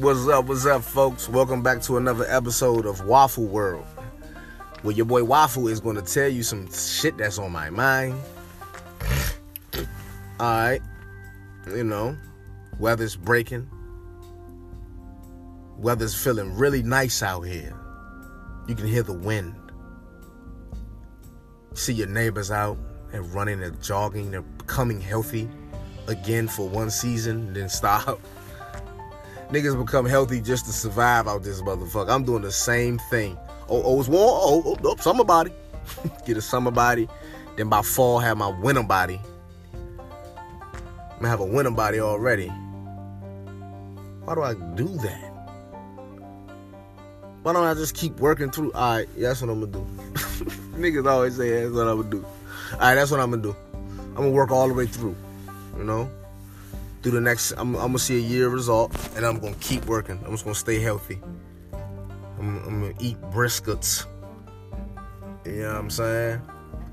What's up? What's up, folks? Welcome back to another episode of Waffle World, where your boy Waffle is going to tell you some shit that's on my mind. All right, you know, weather's breaking. Weather's feeling really nice out here. You can hear the wind. See your neighbors out and running and jogging. They're becoming healthy again for one season, then stop. Niggas become healthy just to survive out this motherfucker. I'm doing the same thing. Oh, oh, it's warm. Oh, oh, oh summer body. Get a summer body. Then by fall, have my winter body. I'm gonna have a winter body already. Why do I do that? Why don't I just keep working through? All right, that's what I'm gonna do. Niggas always say that's what I'm gonna do. All right, that's what I'm gonna do. I'm gonna work all the way through. You know, through the next. I'm, I'm gonna see a year result, and I'm gonna keep working. I'm just gonna stay healthy. I'm, I'm gonna eat briskets. You know what I'm saying?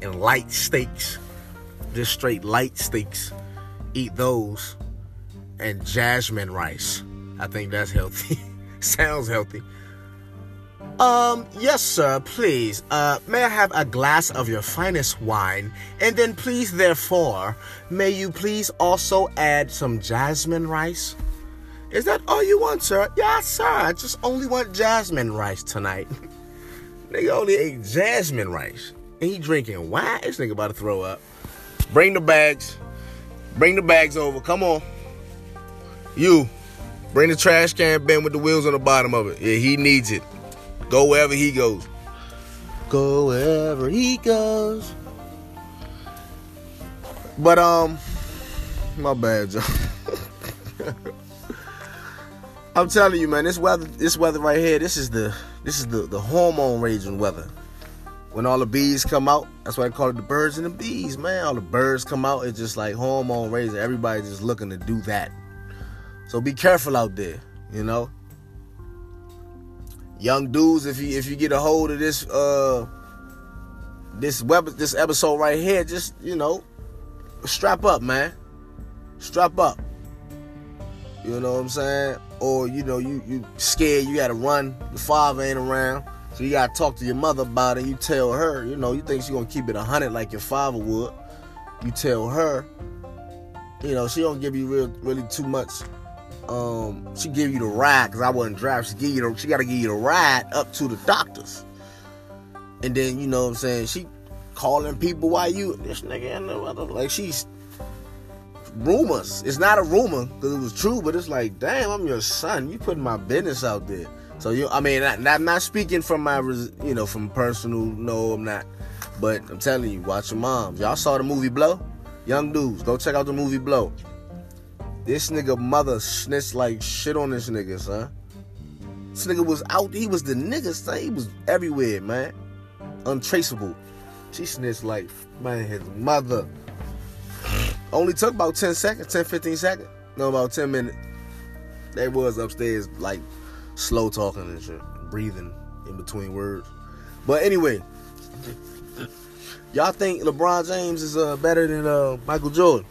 And light steaks, just straight light steaks. Eat those, and jasmine rice. I think that's healthy. Sounds healthy. Um, yes, sir, please. Uh, may I have a glass of your finest wine? And then, please, therefore, may you please also add some jasmine rice? Is that all you want, sir? Yes, sir. I just only want jasmine rice tonight. nigga only ate jasmine rice. And he drinking wine? This nigga about to throw up. Bring the bags. Bring the bags over. Come on. You. Bring the trash can bin with the wheels on the bottom of it. Yeah, he needs it. Go wherever he goes. Go wherever he goes. But um, my bad, Joe. I'm telling you, man, this weather, this weather right here, this is the, this is the the hormone raging weather. When all the bees come out, that's why I call it the birds and the bees, man. All the birds come out, it's just like hormone raising. Everybody's just looking to do that. So be careful out there, you know young dudes, if you if you get a hold of this uh this web this episode right here, just you know, strap up, man. Strap up. You know what I'm saying? Or you know, you you scared, you gotta run, your father ain't around. So you gotta talk to your mother about it. You tell her, you know, you think she gonna keep it a hundred like your father would. You tell her, you know, she don't give you real really too much um, she give you the ride because I wasn't driving. She give you the, she got to give you the ride up to the doctors, and then you know what I'm saying. She calling people why you this nigga and the other like she's rumors. It's not a rumor because it was true, but it's like damn, I'm your son. You putting my business out there. So you, I mean, I, I'm not speaking from my, you know, from personal. No, I'm not. But I'm telling you, watch your moms. Y'all saw the movie Blow? Young dudes, go check out the movie Blow. This nigga mother snitched like shit on this nigga, son. This nigga was out, he was the nigga, son. He was everywhere, man. Untraceable. She snitched like, man, his mother. Only took about 10 seconds, 10, 15 seconds. No, about 10 minutes. They was upstairs, like, slow talking and shit, breathing in between words. But anyway, y'all think LeBron James is uh, better than uh, Michael Jordan?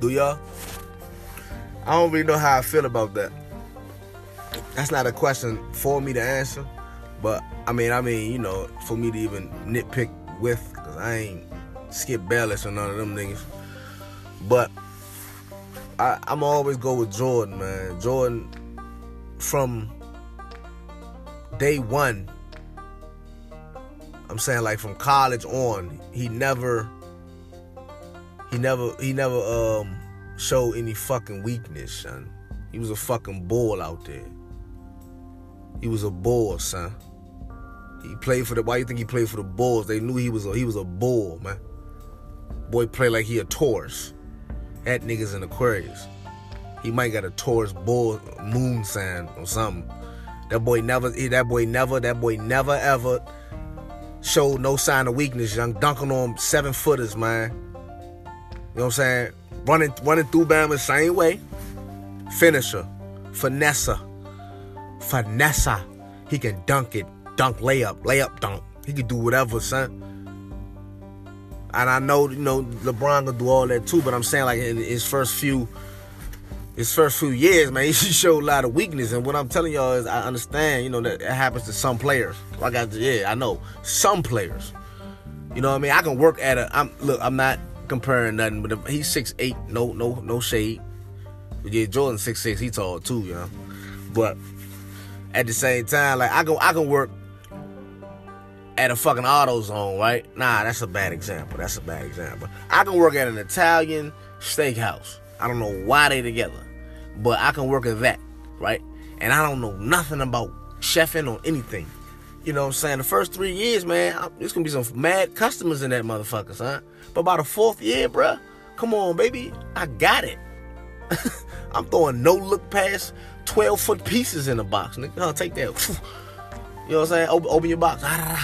Do y'all? I don't really know how I feel about that. That's not a question for me to answer, but I mean, I mean, you know, for me to even nitpick with, cause I ain't Skip Bayless or none of them niggas. But I, I'm always go with Jordan, man. Jordan, from day one, I'm saying like from college on, he never he never he never um showed any fucking weakness, son. He was a fucking bull out there. He was a bull, son. He played for the. Why you think he played for the Bulls? They knew he was a he was a bull, man. Boy played like he a Taurus. That nigga's an Aquarius. He might got a Taurus bull moon sign or something. That boy never. That boy never. That boy never ever showed no sign of weakness. Young dunking on seven footers, man. You know what I'm saying? Running running through Bama the same way. Finisher. Finesse. Finesse. He can dunk it. Dunk layup. Layup dunk. He can do whatever, son. And I know, you know, LeBron gonna do all that too, but I'm saying like in his first few his first few years, man, he showed a lot of weakness. And what I'm telling y'all is I understand, you know, that it happens to some players. Like I yeah, I know. Some players. You know what I mean? I can work at a I'm look, I'm not comparing nothing, but if he's six eight, no, no, no shade. Yeah, Jordan six six, he tall too, you know. But at the same time, like I can I can work at a fucking AutoZone, right? Nah, that's a bad example. That's a bad example. I can work at an Italian steakhouse. I don't know why they together, but I can work at that, right? And I don't know nothing about chefing or anything. You know what I'm saying? The first three years, man, there's gonna be some mad customers in that motherfucker, son. But by the fourth year, bruh, come on, baby, I got it. I'm throwing no look past 12 foot pieces in the box, nigga. I'll take that. You know what I'm saying? Open, your box.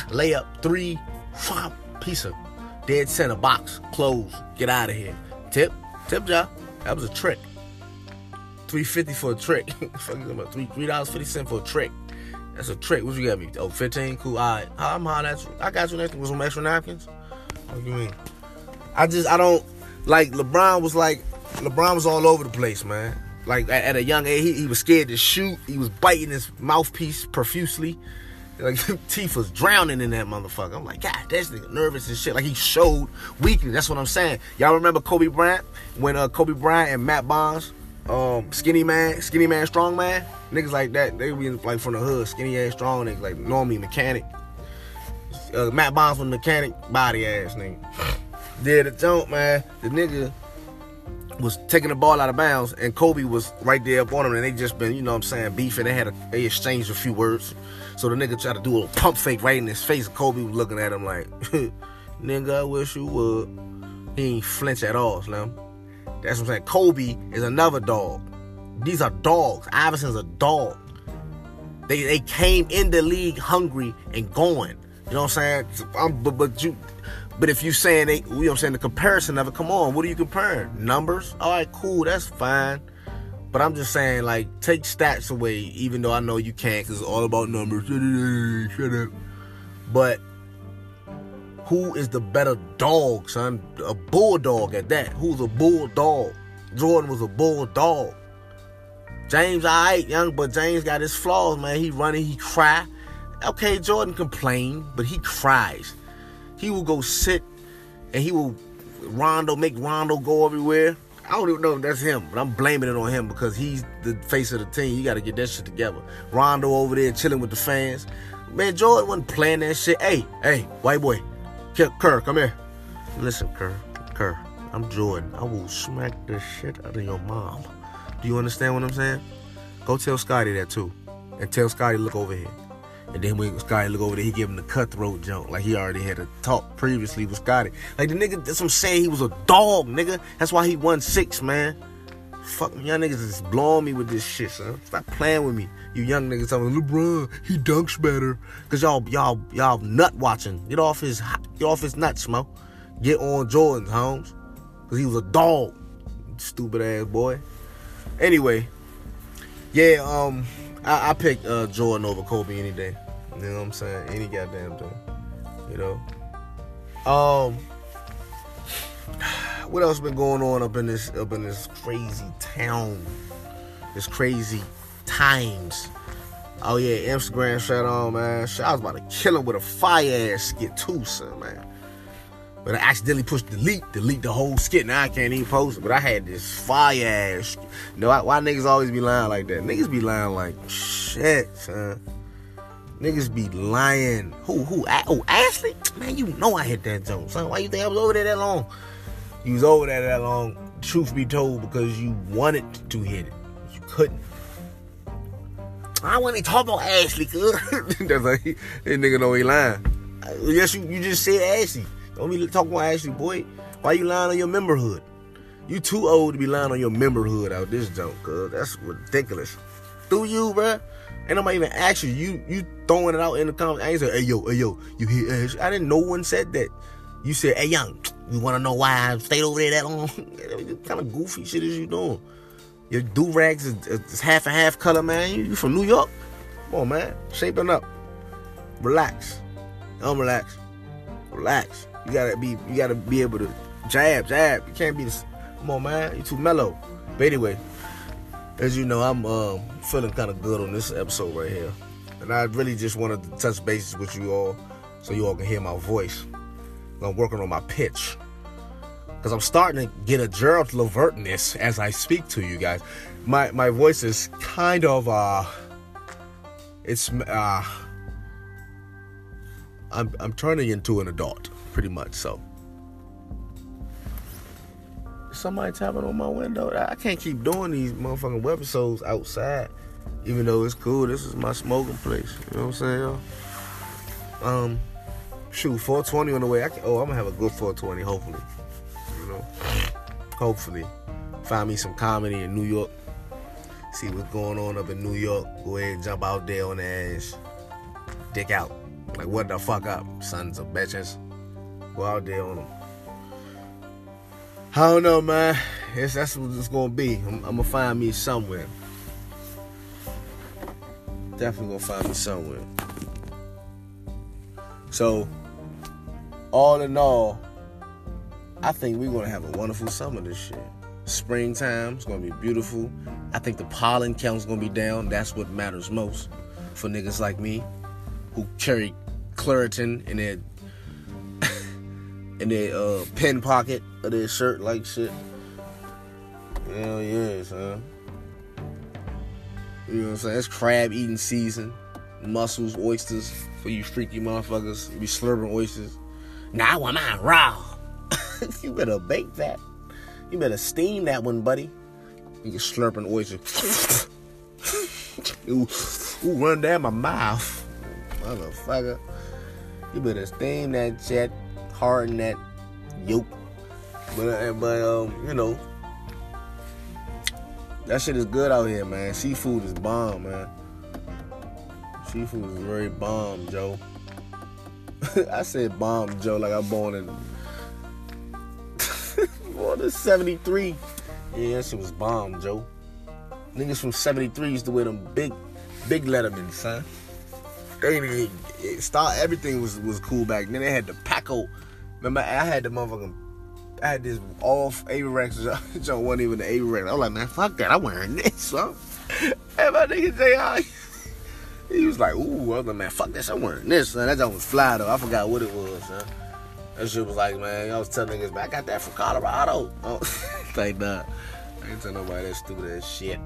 Lay up. Three. Five. Piece of dead center box. Close. Get out of here. Tip. Tip job. That was a trick. 350 for a trick. Three dollars fifty cent for a trick. That's a trick. What you got me? Oh, 15? Cool. All right. I'm hot at. I got you next with some extra napkins. What you mean? I just I don't like LeBron was like LeBron was all over the place, man. Like at, at a young age, he, he was scared to shoot. He was biting his mouthpiece profusely. Like teeth was drowning in that motherfucker. I'm like, God, this nigga nervous and shit. Like he showed weakness. That's what I'm saying. Y'all remember Kobe Bryant when uh, Kobe Bryant and Matt Barnes, um, skinny man, skinny man, strong man, niggas like that. They be like from the hood, skinny ass, strong niggas, like normally mechanic. Uh, Matt Barnes was mechanic, body ass nigga. Did the jump, man. The nigga was taking the ball out of bounds, and Kobe was right there up on him, and they just been, you know what I'm saying, beefing. They had a, they exchanged a few words. So the nigga tried to do a pump fake right in his face. And Kobe was looking at him like, nigga, I wish you would. He ain't flinch at all, Slim. That's what I'm saying. Kobe is another dog. These are dogs. Iverson's a dog. They they came in the league hungry and going. You know what I'm saying? I'm, but but you but if you saying they, you know what I'm saying, the comparison of it, come on, what are you comparing? Numbers? All right, cool, that's fine. But I'm just saying, like, take stats away, even though I know you can't, because it's all about numbers. Shut up. But who is the better dog, son? A bulldog at that. Who's a bulldog? Jordan was a bulldog. James, alright, young, but James got his flaws, man. He running, he cry. Okay, Jordan complain, but he cries. He will go sit and he will Rondo make Rondo go everywhere. I don't even know if that's him, but I'm blaming it on him because he's the face of the team. You got to get that shit together. Rondo over there chilling with the fans. Man, Jordan wasn't playing that shit. Hey, hey, white boy, Kerr, come here. Listen, Kerr, Kerr, I'm Jordan. I will smack the shit out of your mom. Do you understand what I'm saying? Go tell Scotty that too, and tell Scotty look over here. And then when Scotty look over there, he give him the cutthroat jump. Like he already had a talk previously with Scotty. Like the nigga, that's what I'm saying. He was a dog, nigga. That's why he won six, man. Fuck, y'all niggas is blowing me with this shit, son. Stop playing with me. You young niggas telling me, LeBron, he dunks better. Cause y'all, y'all, y'all nut watching. Get off his, get off his nuts, mo. Get on Jordan, Holmes. Cause he was a dog. Stupid ass boy. Anyway, yeah, um, I, I pick uh, Jordan over Kobe any day. You know what I'm saying? Any goddamn thing. You know. Um. What else been going on up in this up in this crazy town? This crazy times. Oh yeah, Instagram shut on, man. I was about to kill him with a fire ass skit too, son, man. But I accidentally pushed delete, delete the whole skit. Now I can't even post it. But I had this fire ass. You know why, why niggas always be lying like that? Niggas be lying like shit, son. Niggas be lying. Who, who? Oh, Ashley? Man, you know I hit that joke, son. Why you think I was over there that long? You was over there that long, truth be told, because you wanted to hit it. You couldn't. I want to talk about Ashley, cuz. That's like, nigga know he lying. Yes, you, you just said Ashley. Don't be talking about Ashley, boy. Why you lying on your memberhood? You too old to be lying on your memberhood out this joke, cuz. That's ridiculous. Do you, bruh? Ain't nobody even ask you. You you throwing it out in the comments. I ain't say, hey yo, hey yo, you hear Ash? I didn't know one said that. You said, hey young, you wanna know why I stayed over there that long? kind of goofy shit is you doing? Your do rags is, is, half and half color, man. You, you from New York? Come on, man. Shaping up. Relax. Don't relax. Relax. You gotta be you gotta be able to jab, jab. You can't be this. Come on, man. You too mellow. But anyway, as you know, I'm um, feeling kind of good on this episode right here, and I really just wanted to touch bases with you all, so you all can hear my voice. I'm working on my pitch because I'm starting to get a Gerald Levertness as I speak to you guys. My my voice is kind of uh, it's uh, I'm I'm turning into an adult, pretty much so. Somebody tapping on my window. I can't keep doing these motherfucking webisodes outside, even though it's cool. This is my smoking place. You know what I'm saying? Um, shoot, 420 on the way. I can, oh, I'm gonna have a good 420, hopefully. You know, hopefully, find me some comedy in New York. See what's going on up in New York. Go ahead jump out there on the ass. Dick out. Like, what the fuck up, sons of bitches? Go out there on them. I don't know, man. It's, that's what it's gonna be. I'm, I'm, gonna find me somewhere. Definitely gonna find me somewhere. So, all in all, I think we're gonna have a wonderful summer this year. Springtime is gonna be beautiful. I think the pollen count's gonna be down. That's what matters most for niggas like me who carry Claritin in their in their uh, pen pocket of their shirt like shit. Hell yeah, son. You know what I'm saying? It's crab eating season. Mussels, oysters for you freaky motherfuckers. You be slurping oysters. Now I'm on raw. you better bake that. You better steam that one, buddy. You slurping oyster. ooh, ooh, run down my mouth. Motherfucker. You better steam that shit, harden that yolk. But, uh, but um, you know, that shit is good out here, man. Seafood is bomb, man. Seafood is very bomb, Joe. I said bomb, Joe, like I'm born in born in '73. Yeah, shit was bomb, Joe. Niggas from '73 used to wear them big, big Letterman, son. They didn't start. Everything was was cool back then. They had the Paco. Remember, I had the motherfucking. I had this off Avirex. Joe wasn't even the Avirex. I was like, man, fuck that. I'm wearing this, son. And my nigga J.I. He was like, ooh, I was like, man, fuck this. I'm wearing this, son. That joint was fly, though. I forgot what it was, son. That shit was like, man, I was telling niggas, man, I got that from Colorado. Oh, like that. I ain't tell nobody that stupid ass shit.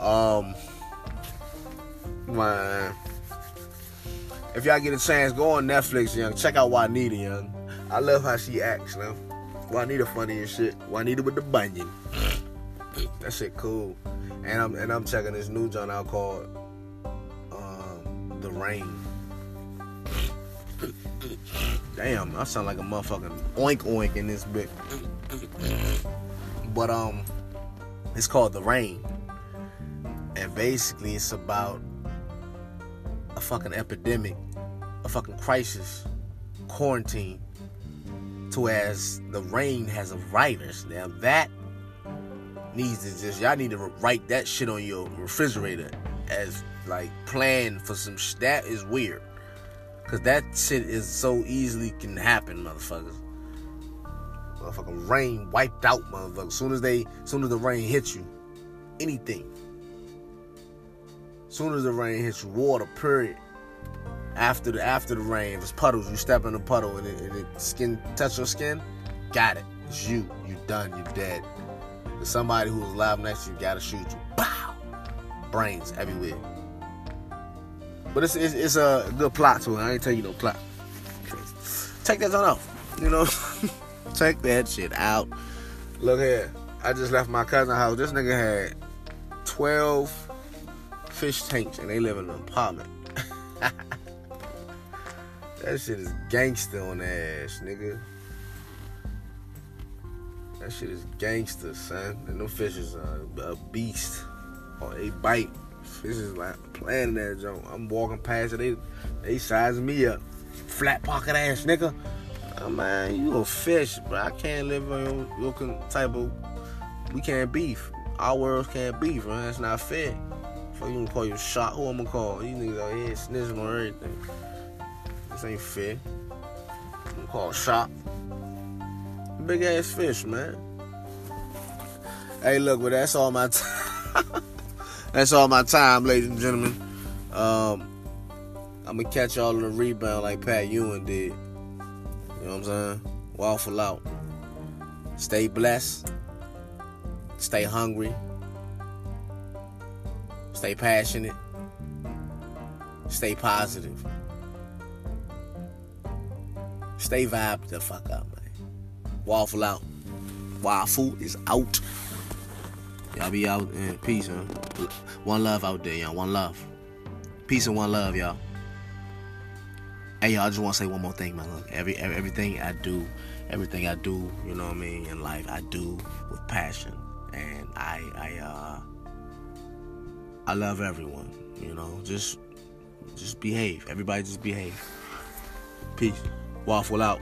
Um, man. If y'all get a chance, go on Netflix, young. Check out Juanita, young. I love how she acts, man. Juanita funny and shit. Juanita with the bunion. that shit cool. And I'm and I'm checking this new joint out called Rain. Damn, I sound like a motherfucking oink oink in this bit. But um, it's called The Rain, and basically it's about a fucking epidemic, a fucking crisis, quarantine. To as the rain has a virus. Now that needs to just y'all need to write that shit on your refrigerator as like plan for some sh- that is weird. Cause that shit is so easily can happen, motherfuckers. Motherfucking rain wiped out, motherfuckers. Soon as they, soon as the rain hits you, anything. Soon as the rain hits you, water, period. After the after the rain, if it's puddles, you step in a puddle and it, and it skin touch your skin, got it. It's you. You done. You dead. There's somebody who's alive next to you gotta shoot you. Pow! Brains everywhere. But it's, it's, it's a good plot to it. I ain't tell you no plot. Take that on off. You know, take that shit out. Look here. I just left my cousin's house. This nigga had 12 fish tanks and they live in an apartment. that shit is gangster on the ass, nigga. That shit is gangster, son. And them fishes are a beast. Or oh, they bite. Fish is like playing that joint. I'm walking past it, they they sizing me up. Flat pocket ass nigga. Oh, man, you a fish, but I can't live on your, your type of. We can't beef. Our worlds can't beef, man. That's not fair. Fuck you gonna call you shot? Who I'm gonna call? These niggas out here snitching on everything. This ain't fair. I'm called shop. Big ass fish, man. Hey, look, well, that's all my time. That's all my time, ladies and gentlemen. Um, I'm gonna catch y'all in the rebound like Pat Ewing did. You know what I'm saying? Waffle out. Stay blessed. Stay hungry. Stay passionate. Stay positive. Stay vibe the fuck up, man. Waffle out. Waffle is out. Y'all be out and peace, man. One love out there, y'all. One love. Peace and one love, y'all. Hey, y'all, I just want to say one more thing, man. Look, every, every everything I do, everything I do, you know what I mean, in life, I do with passion, and I, I, uh, I love everyone. You know, just, just behave. Everybody, just behave. Peace. Waffle out.